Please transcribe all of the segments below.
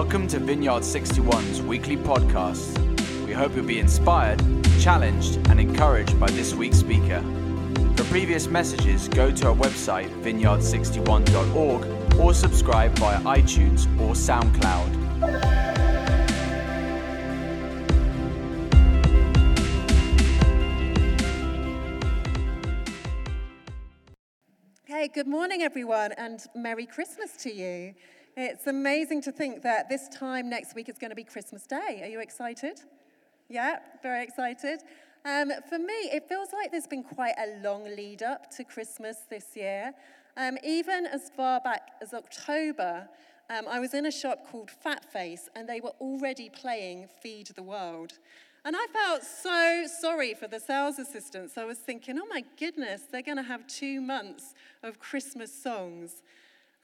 Welcome to Vineyard 61's weekly podcast. We hope you'll be inspired, challenged, and encouraged by this week's speaker. For previous messages, go to our website, vineyard61.org, or subscribe via iTunes or SoundCloud. Hey, good morning, everyone, and Merry Christmas to you. It's amazing to think that this time next week is going to be Christmas Day. Are you excited? Yeah, very excited. Um, for me, it feels like there's been quite a long lead up to Christmas this year. Um, even as far back as October, um, I was in a shop called Fat Face, and they were already playing Feed the World. And I felt so sorry for the sales assistants. I was thinking, oh my goodness, they're going to have two months of Christmas songs.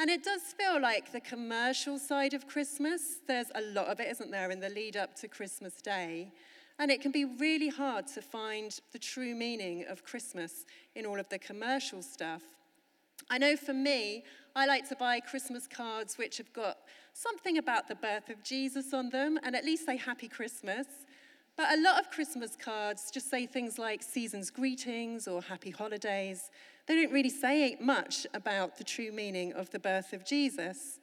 And it does feel like the commercial side of Christmas, there's a lot of it, isn't there, in the lead up to Christmas Day. And it can be really hard to find the true meaning of Christmas in all of the commercial stuff. I know for me, I like to buy Christmas cards which have got something about the birth of Jesus on them and at least say Happy Christmas. But a lot of Christmas cards just say things like season's greetings or happy holidays. They don't really say much about the true meaning of the birth of Jesus.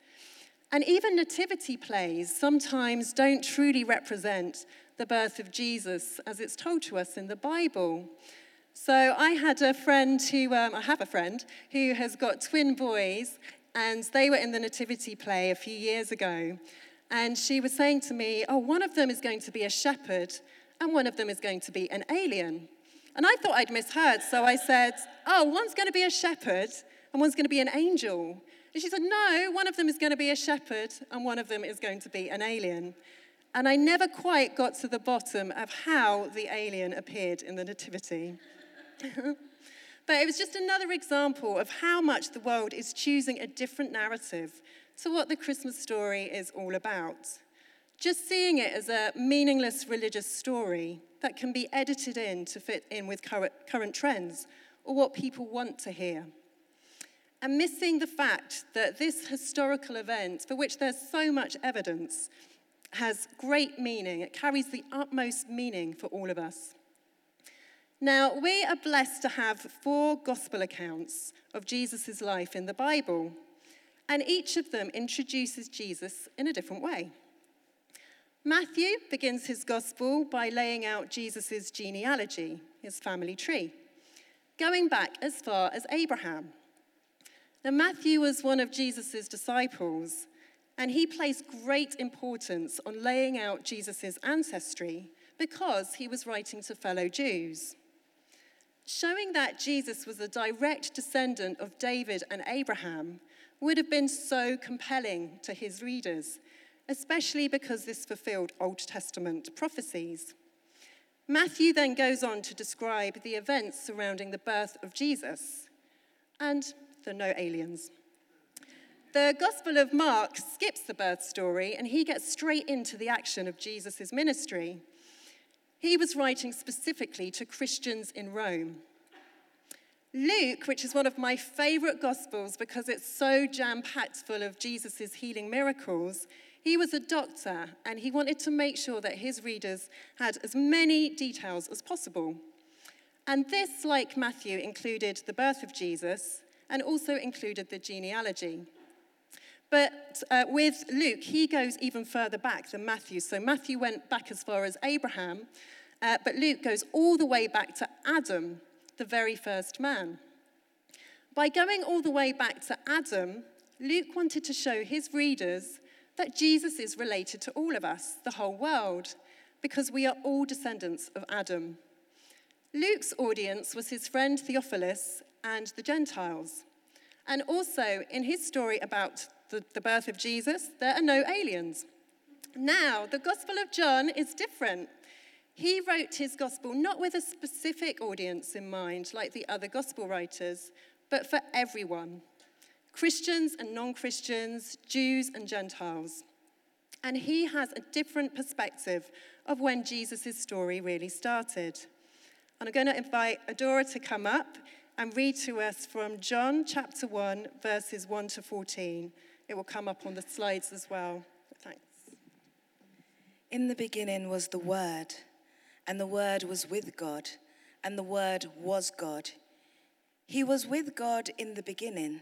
And even nativity plays sometimes don't truly represent the birth of Jesus as it's told to us in the Bible. So I had a friend who, um, I have a friend who has got twin boys, and they were in the nativity play a few years ago. And she was saying to me, Oh, one of them is going to be a shepherd, and one of them is going to be an alien. And I thought I'd misheard, so I said, Oh, one's going to be a shepherd, and one's going to be an angel. And she said, No, one of them is going to be a shepherd, and one of them is going to be an alien. And I never quite got to the bottom of how the alien appeared in the Nativity. but it was just another example of how much the world is choosing a different narrative to what the Christmas story is all about. Just seeing it as a meaningless religious story that can be edited in to fit in with current, trends or what people want to hear. And missing the fact that this historical event, for which there's so much evidence, has great meaning. It carries the utmost meaning for all of us. Now, we are blessed to have four gospel accounts of Jesus' life in the Bible, and each of them introduces Jesus in a different way. Matthew begins his gospel by laying out Jesus' genealogy, his family tree, going back as far as Abraham. Now, Matthew was one of Jesus' disciples, and he placed great importance on laying out Jesus' ancestry because he was writing to fellow Jews. Showing that Jesus was a direct descendant of David and Abraham would have been so compelling to his readers, especially because this fulfilled Old Testament prophecies. Matthew then goes on to describe the events surrounding the birth of Jesus and the no aliens. The Gospel of Mark skips the birth story and he gets straight into the action of Jesus' ministry. He was writing specifically to Christians in Rome. Luke, which is one of my favorite Gospels because it's so jam packed full of Jesus' healing miracles, he was a doctor and he wanted to make sure that his readers had as many details as possible. And this, like Matthew, included the birth of Jesus and also included the genealogy. But uh, with Luke, he goes even further back than Matthew. So Matthew went back as far as Abraham, uh, but Luke goes all the way back to Adam, the very first man. By going all the way back to Adam, Luke wanted to show his readers that Jesus is related to all of us, the whole world, because we are all descendants of Adam. Luke's audience was his friend Theophilus and the Gentiles. And also, in his story about the, the birth of Jesus, there are no aliens. Now, the Gospel of John is different. He wrote his gospel not with a specific audience in mind, like the other gospel writers, but for everyone Christians and non Christians, Jews and Gentiles. And he has a different perspective of when Jesus' story really started. And I'm going to invite Adora to come up and read to us from John chapter 1, verses 1 to 14. It will come up on the slides as well. Thanks. In the beginning was the Word, and the Word was with God, and the Word was God. He was with God in the beginning.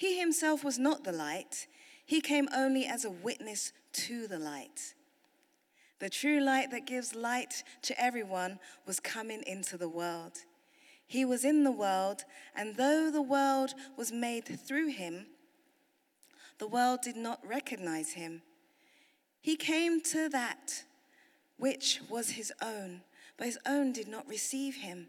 He himself was not the light, he came only as a witness to the light. The true light that gives light to everyone was coming into the world. He was in the world, and though the world was made through him, the world did not recognize him. He came to that which was his own, but his own did not receive him.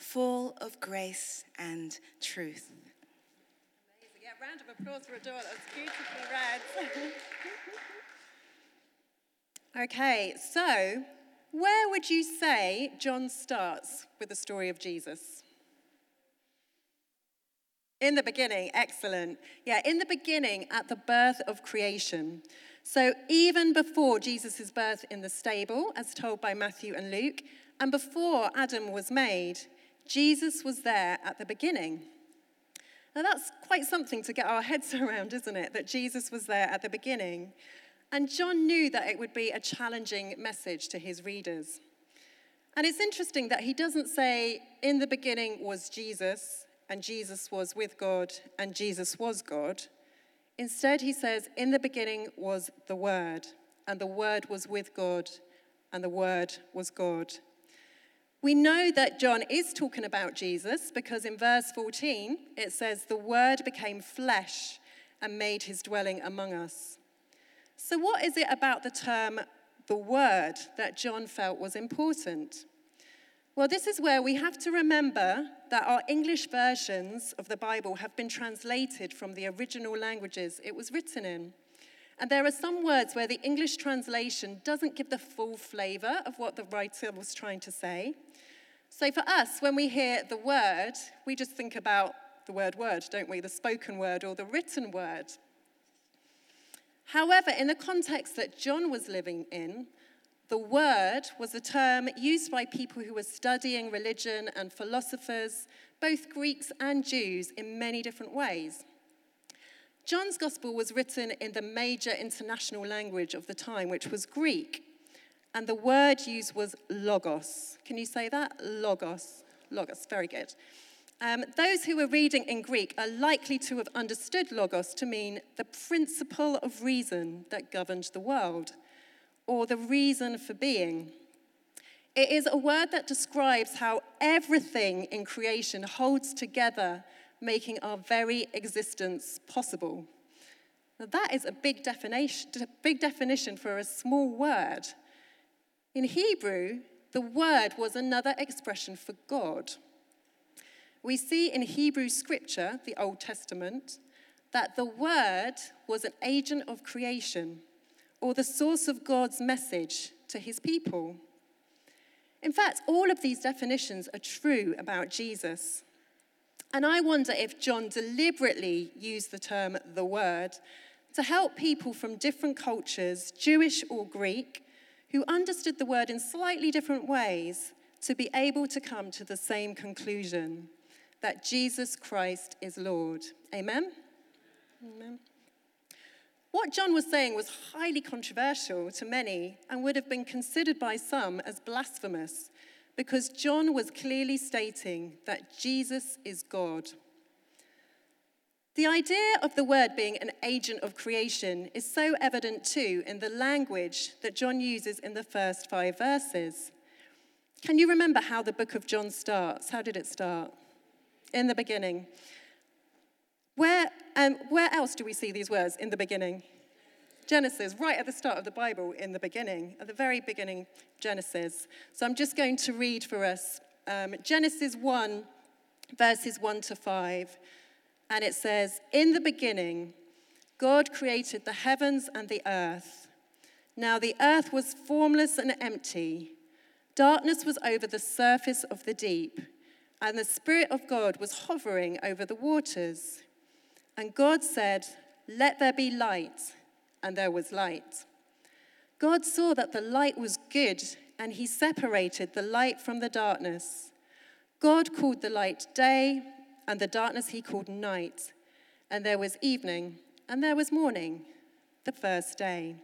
full of grace and truth. Amazing. Yeah, round of applause for beautifully read. okay, so where would you say John starts with the story of Jesus? In the beginning, excellent. Yeah, in the beginning, at the birth of creation. So, even before Jesus' birth in the stable, as told by Matthew and Luke, and before Adam was made, Jesus was there at the beginning. Now, that's quite something to get our heads around, isn't it? That Jesus was there at the beginning. And John knew that it would be a challenging message to his readers. And it's interesting that he doesn't say, in the beginning was Jesus, and Jesus was with God, and Jesus was God. Instead, he says, in the beginning was the Word, and the Word was with God, and the Word was God. We know that John is talking about Jesus because in verse 14 it says, The Word became flesh and made his dwelling among us. So, what is it about the term the Word that John felt was important? Well, this is where we have to remember that our English versions of the Bible have been translated from the original languages it was written in. And there are some words where the English translation doesn't give the full flavor of what the writer was trying to say. So for us, when we hear the word, we just think about the word word, don't we? The spoken word or the written word. However, in the context that John was living in, the word was a term used by people who were studying religion and philosophers, both Greeks and Jews, in many different ways. John's gospel was written in the major international language of the time, which was Greek. And the word used was logos. Can you say that? Logos. Logos, very good. Um, those who were reading in Greek are likely to have understood logos to mean the principle of reason that governed the world, or the reason for being. It is a word that describes how everything in creation holds together, making our very existence possible. Now, that is a big definition, big definition for a small word. In Hebrew, the word was another expression for God. We see in Hebrew scripture, the Old Testament, that the word was an agent of creation or the source of God's message to his people. In fact, all of these definitions are true about Jesus. And I wonder if John deliberately used the term the word to help people from different cultures, Jewish or Greek, who understood the word in slightly different ways to be able to come to the same conclusion that Jesus Christ is Lord. Amen? Amen. What John was saying was highly controversial to many and would have been considered by some as blasphemous because John was clearly stating that Jesus is God. The idea of the word being an agent of creation is so evident too in the language that John uses in the first five verses. Can you remember how the book of John starts? How did it start? In the beginning. Where, um, where else do we see these words in the beginning? Genesis, right at the start of the Bible, in the beginning, at the very beginning, Genesis. So I'm just going to read for us um, Genesis 1, verses 1 to 5. And it says, In the beginning, God created the heavens and the earth. Now the earth was formless and empty. Darkness was over the surface of the deep, and the Spirit of God was hovering over the waters. And God said, Let there be light, and there was light. God saw that the light was good, and he separated the light from the darkness. God called the light day, and the darkness he called night. And there was evening, and there was morning, the first day.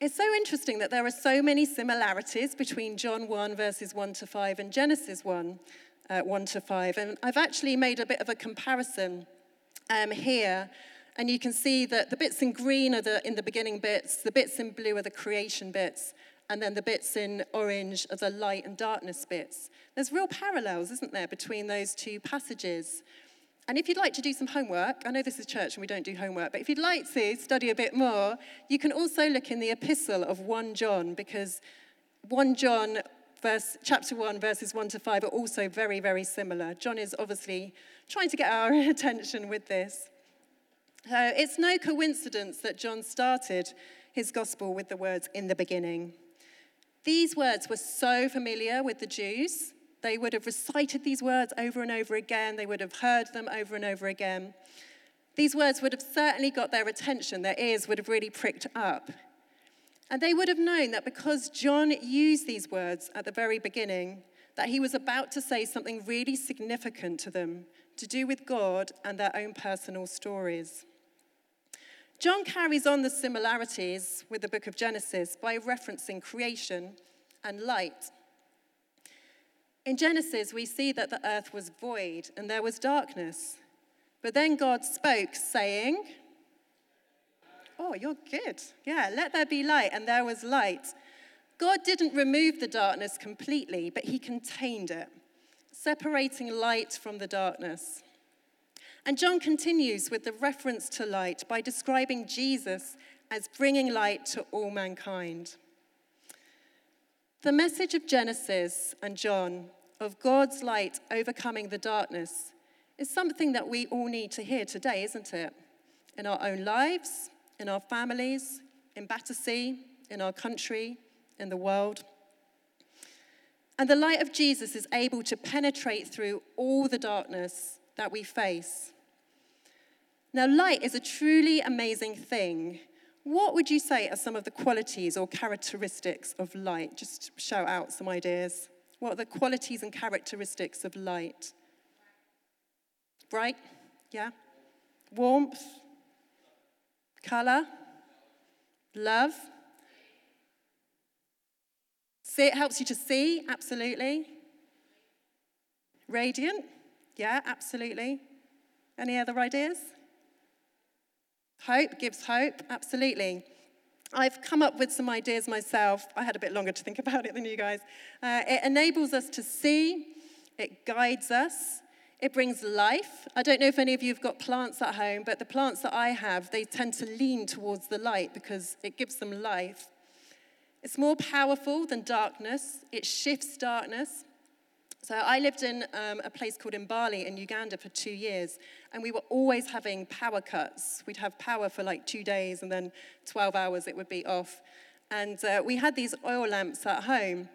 It's so interesting that there are so many similarities between John 1, verses 1 to 5, and Genesis 1, uh, 1 to 5. And I've actually made a bit of a comparison um, here. And you can see that the bits in green are the in the beginning bits, the bits in blue are the creation bits, and then the bits in orange are the light and darkness bits. There's real parallels, isn't there, between those two passages. And if you'd like to do some homework, I know this is church and we don't do homework, but if you'd like to study a bit more, you can also look in the epistle of 1 John because 1 John verse chapter 1 verses 1 to 5 are also very very similar. John is obviously trying to get our attention with this. So it's no coincidence that John started his gospel with the words in the beginning. These words were so familiar with the Jews they would have recited these words over and over again, they would have heard them over and over again. These words would have certainly got their attention, their ears would have really pricked up. And they would have known that because John used these words at the very beginning, that he was about to say something really significant to them to do with God and their own personal stories. John carries on the similarities with the book of Genesis by referencing creation and light. In Genesis, we see that the earth was void and there was darkness. But then God spoke, saying, Oh, you're good. Yeah, let there be light, and there was light. God didn't remove the darkness completely, but he contained it, separating light from the darkness. And John continues with the reference to light by describing Jesus as bringing light to all mankind. The message of Genesis and John of God's light overcoming the darkness is something that we all need to hear today, isn't it? In our own lives, in our families, in Battersea, in our country, in the world. And the light of Jesus is able to penetrate through all the darkness that we face. Now, light is a truly amazing thing. What would you say are some of the qualities or characteristics of light? Just shout out some ideas. What are the qualities and characteristics of light? Bright, yeah. Warmth, color, love. See, it helps you to see, absolutely. Radiant, yeah, absolutely. Any other ideas? Hope gives hope, absolutely. I've come up with some ideas myself. I had a bit longer to think about it than you guys. Uh, it enables us to see, it guides us, it brings life. I don't know if any of you have got plants at home, but the plants that I have, they tend to lean towards the light because it gives them life. It's more powerful than darkness, it shifts darkness. So I lived in um, a place called Mbale in Uganda for two years, and we were always having power cuts. We'd have power for like two days, and then 12 hours it would be off. And uh, we had these oil lamps at home,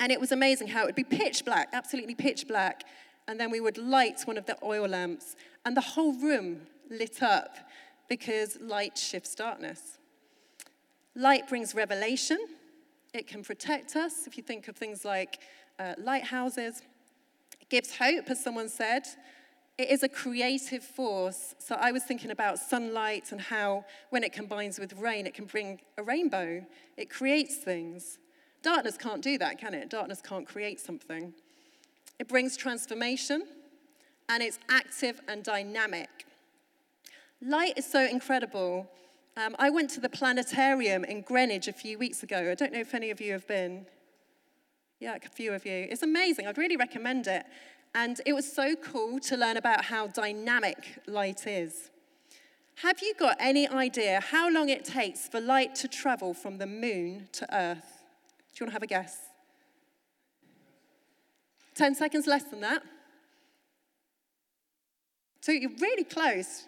and it was amazing how it would be pitch black, absolutely pitch black, and then we would light one of the oil lamps, and the whole room lit up because light shifts darkness. Light brings revelation. It can protect us. If you think of things like uh, lighthouses. It gives hope, as someone said. It is a creative force. So I was thinking about sunlight and how, when it combines with rain, it can bring a rainbow. It creates things. Darkness can't do that, can it? Darkness can't create something. It brings transformation, and it's active and dynamic. Light is so incredible. Um, I went to the planetarium in Greenwich a few weeks ago. I don't know if any of you have been. Yeah, a few of you. It's amazing. I'd really recommend it. And it was so cool to learn about how dynamic light is. Have you got any idea how long it takes for light to travel from the moon to Earth? Do you want to have a guess? 10 seconds less than that. So you're really close.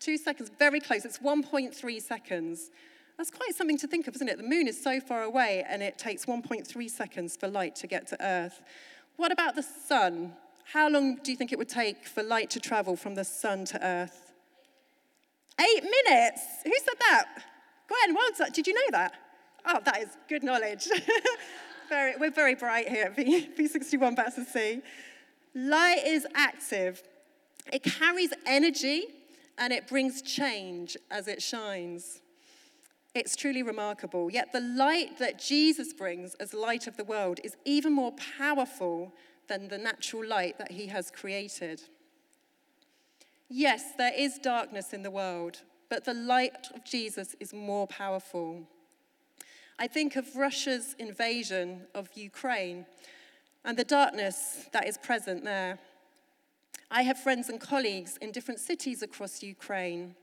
Two seconds, very close. It's 1.3 seconds. That's quite something to think of, isn't it? The moon is so far away and it takes 1.3 seconds for light to get to Earth. What about the sun? How long do you think it would take for light to travel from the sun to Earth? Eight minutes. Who said that? Gwen, well. Did you know that? Oh, that is good knowledge. very, we're very bright here at V61 Battersea. C. Light is active. It carries energy and it brings change as it shines. It's truly remarkable. Yet the light that Jesus brings as light of the world is even more powerful than the natural light that he has created. Yes, there is darkness in the world, but the light of Jesus is more powerful. I think of Russia's invasion of Ukraine and the darkness that is present there. I have friends and colleagues in different cities across Ukraine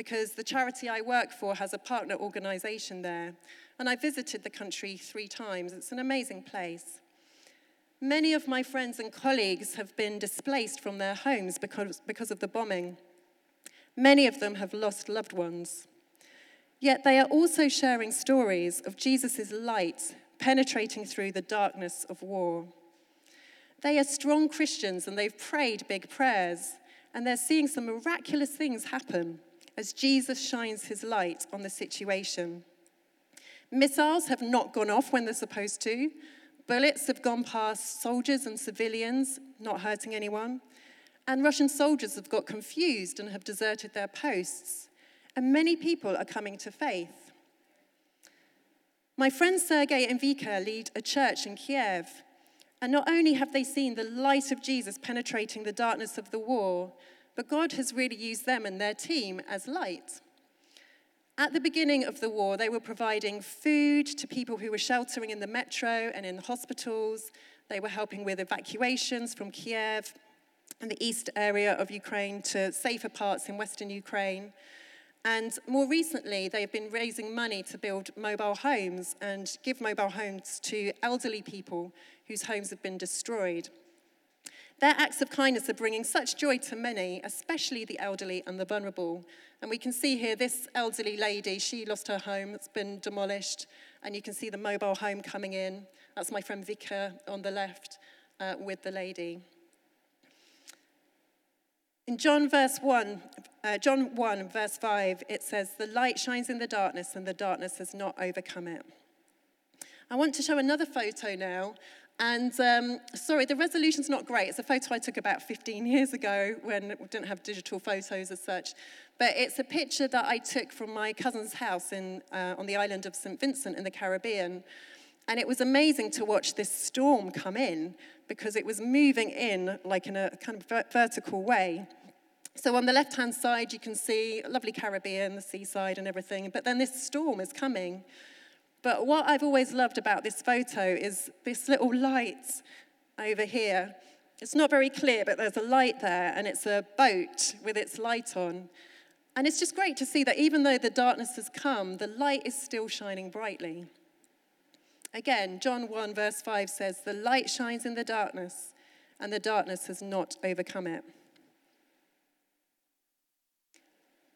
because the charity I work for has a partner organization there. And I visited the country three times. It's an amazing place. Many of my friends and colleagues have been displaced from their homes because, because of the bombing. Many of them have lost loved ones. Yet they are also sharing stories of Jesus' light penetrating through the darkness of war. They are strong Christians and they've prayed big prayers, and they're seeing some miraculous things happen as Jesus shines his light on the situation. Missiles have not gone off when they're supposed to. Bullets have gone past soldiers and civilians, not hurting anyone. And Russian soldiers have got confused and have deserted their posts. And many people are coming to faith. My friends Sergei and Vika lead a church in Kiev. And not only have they seen the light of Jesus penetrating the darkness of the war, but God has really used them and their team as light. At the beginning of the war, they were providing food to people who were sheltering in the metro and in the hospitals. They were helping with evacuations from Kiev and the east area of Ukraine to safer parts in western Ukraine. And more recently, they've been raising money to build mobile homes and give mobile homes to elderly people whose homes have been destroyed. Their acts of kindness are bringing such joy to many, especially the elderly and the vulnerable. And we can see here this elderly lady, she lost her home, it's been demolished, and you can see the mobile home coming in. That's my friend Vika on the left uh, with the lady. In John verse 1, uh, John 1 verse 5, it says, "The light shines in the darkness and the darkness has not overcome it." I want to show another photo now and um, sorry, the resolution's not great. It's a photo I took about 15 years ago when we didn't have digital photos as such. But it's a picture that I took from my cousin's house in, uh, on the island of St. Vincent in the Caribbean. And it was amazing to watch this storm come in because it was moving in like in a kind of vertical way. So on the left hand side, you can see lovely Caribbean, the seaside, and everything. But then this storm is coming. But what I've always loved about this photo is this little light over here. It's not very clear, but there's a light there, and it's a boat with its light on. And it's just great to see that even though the darkness has come, the light is still shining brightly. Again, John 1, verse 5 says, The light shines in the darkness, and the darkness has not overcome it.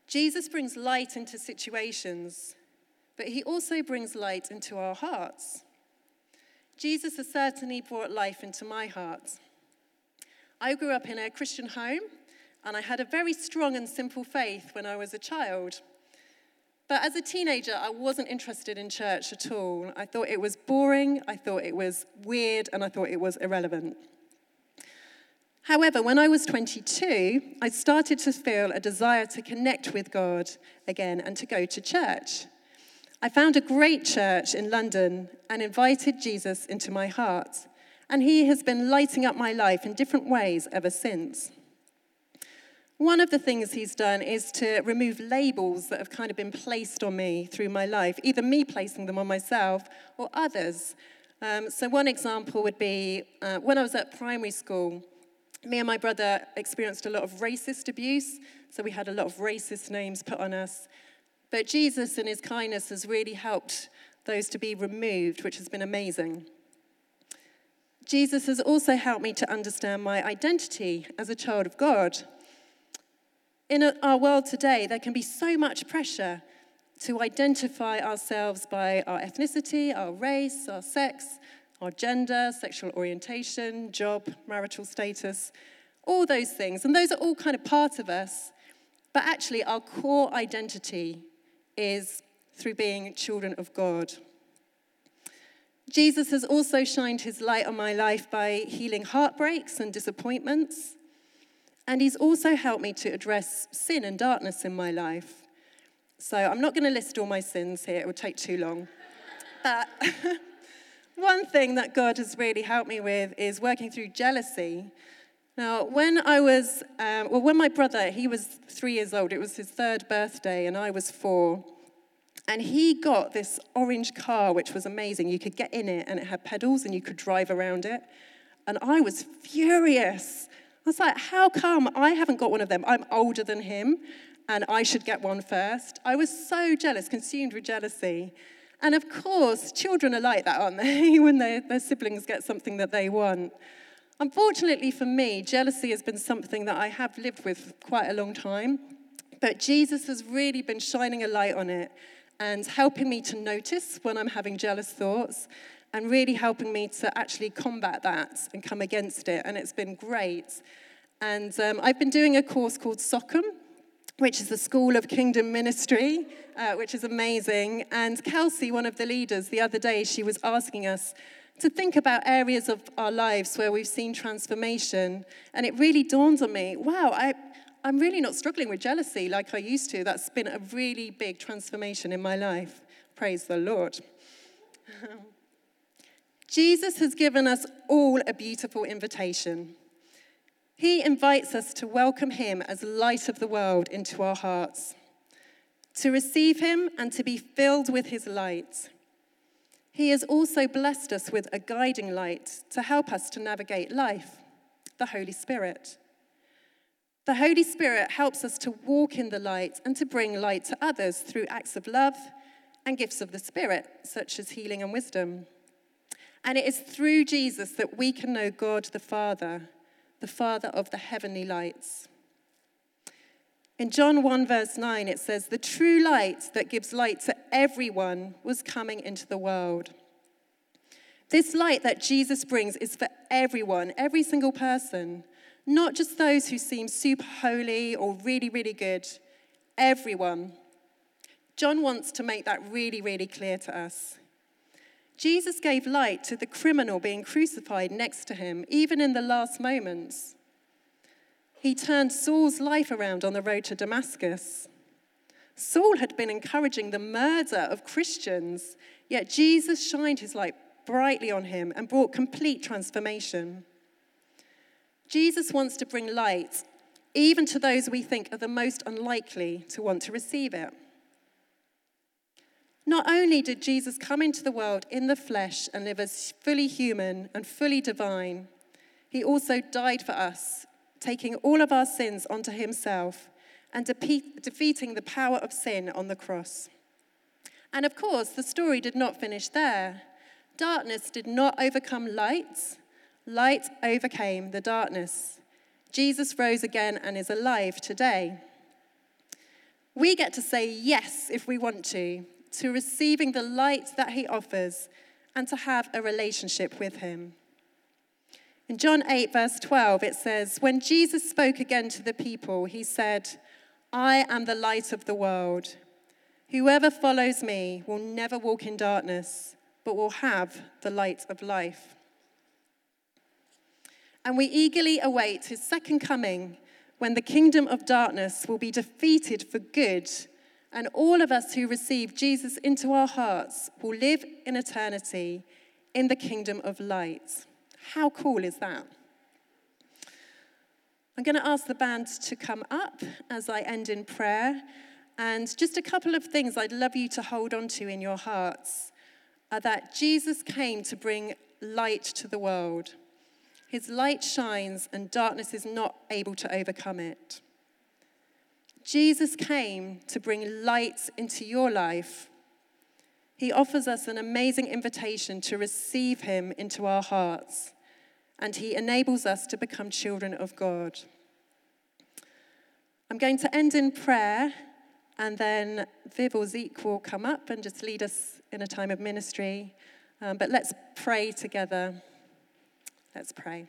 Jesus brings light into situations but he also brings light into our hearts. Jesus has certainly brought life into my heart. I grew up in a Christian home, and I had a very strong and simple faith when I was a child. But as a teenager, I wasn't interested in church at all. I thought it was boring, I thought it was weird, and I thought it was irrelevant. However, when I was 22, I started to feel a desire to connect with God again and to go to church. I found a great church in London and invited Jesus into my heart. And he has been lighting up my life in different ways ever since. One of the things he's done is to remove labels that have kind of been placed on me through my life, either me placing them on myself or others Um, so, one example would be uh, when I was at primary school, me and my brother experienced a lot of racist abuse. So, we had a lot of racist names put on us. But Jesus, in his kindness, has really helped those to be removed, which has been amazing. Jesus has also helped me to understand my identity as a child of God. In our world today, there can be so much pressure to identify ourselves by our ethnicity, our race, our sex, our gender, sexual orientation, job, marital status, all those things. And those are all kind of part of us. But actually, our core identity is through being children of God. Jesus has also shined his light on my life by healing heartbreaks and disappointments. And he's also helped me to address sin and darkness in my life. So I'm not going to list all my sins here, it would take too long. But one thing that God has really helped me with is working through jealousy. Now, when I was, um, well, when my brother, he was three years old, it was his third birthday, and I was four. And he got this orange car, which was amazing. You could get in it, and it had pedals, and you could drive around it. And I was furious. I was like, how come I haven't got one of them? I'm older than him and I should get one first. I was so jealous, consumed with jealousy. And of course, children are like that, aren't they? when their, their siblings get something that they want. Unfortunately for me, jealousy has been something that I have lived with for quite a long time. But Jesus has really been shining a light on it and helping me to notice when I'm having jealous thoughts and really helping me to actually combat that and come against it. And it's been great. And um, I've been doing a course called Sockham, which is the School of Kingdom Ministry, uh, which is amazing. And Kelsey, one of the leaders, the other day, she was asking us to think about areas of our lives where we've seen transformation. And it really dawned on me wow, I, I'm really not struggling with jealousy like I used to. That's been a really big transformation in my life. Praise the Lord. Jesus has given us all a beautiful invitation. He invites us to welcome him as light of the world into our hearts, to receive him and to be filled with his light. He has also blessed us with a guiding light to help us to navigate life, the Holy Spirit. The Holy Spirit helps us to walk in the light and to bring light to others through acts of love and gifts of the Spirit, such as healing and wisdom. And it is through Jesus that we can know God the Father the Father of the heavenly lights. In John 1, verse 9, it says, The true light that gives light to everyone was coming into the world. This light that Jesus brings is for everyone, every single person, not just those who seem super holy or really, really good, everyone. John wants to make that really, really clear to us. Jesus gave light to the criminal being crucified next to him, even in the last moments. He turned Saul's life around on the road to Damascus. Saul had been encouraging the murder of Christians, yet Jesus shined his light brightly on him and brought complete transformation. Jesus wants to bring light even to those we think are the most unlikely to want to receive it. Not only did Jesus come into the world in the flesh and live as fully human and fully divine, he also died for us, taking all of our sins onto himself and de- defeating the power of sin on the cross. And of course, the story did not finish there. Darkness did not overcome light, light overcame the darkness. Jesus rose again and is alive today. We get to say yes if we want to, to receiving the light that he offers and to have a relationship with him. In John 8, verse 12, it says, When Jesus spoke again to the people, he said, I am the light of the world. Whoever follows me will never walk in darkness, but will have the light of life. And we eagerly await his second coming when the kingdom of darkness will be defeated for good and all of us who receive Jesus into our hearts will live in eternity in the kingdom of light. How cool is that? I'm going to ask the band to come up as I end in prayer. And just a couple of things I'd love you to hold on to in your hearts. are that Jesus came to bring light to the world. His light shines, and darkness is not able to overcome it. Jesus came to bring light into your life. He offers us an amazing invitation to receive him into our hearts, and he enables us to become children of God. I'm going to end in prayer, and then Viv or Zeke will come up and just lead us in a time of ministry. Um, but let's pray together. Let's pray.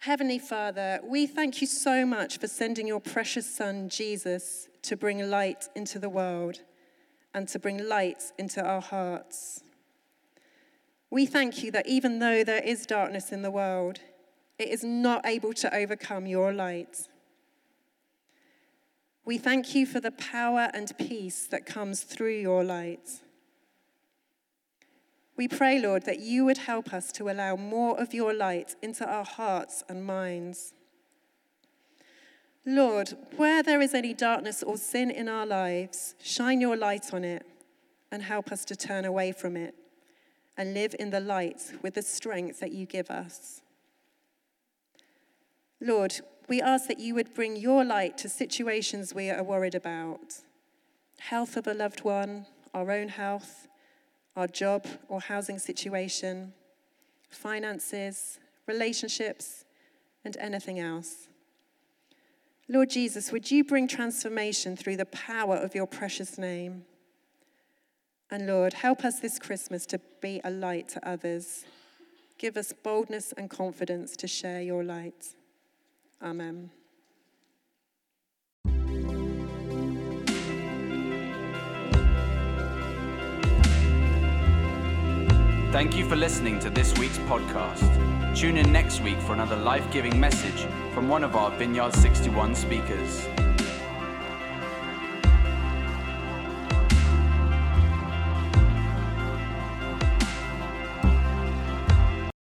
Heavenly Father, we thank you so much for sending your precious Son, Jesus, to bring light into the world and to bring light into our hearts. We thank you that even though there is darkness in the world, it is not able to overcome your light. We thank you for the power and peace that comes through your light. We pray, Lord, that you would help us to allow more of your light into our hearts and minds. Lord, where there is any darkness or sin in our lives, shine your light on it and help us to turn away from it and live in the light with the strength that you give us. Lord, we ask that you would bring your light to situations we are worried about health of a loved one, our own health our job or housing situation, finances, relationships, and anything else. Lord Jesus, would you bring transformation through the power of your precious name? And Lord, help us this Christmas to be a light to others. Give us boldness and confidence to share your light. Amen. Thank you for listening to this week's podcast. Tune in next week for another life giving message from one of our Vineyard 61 speakers.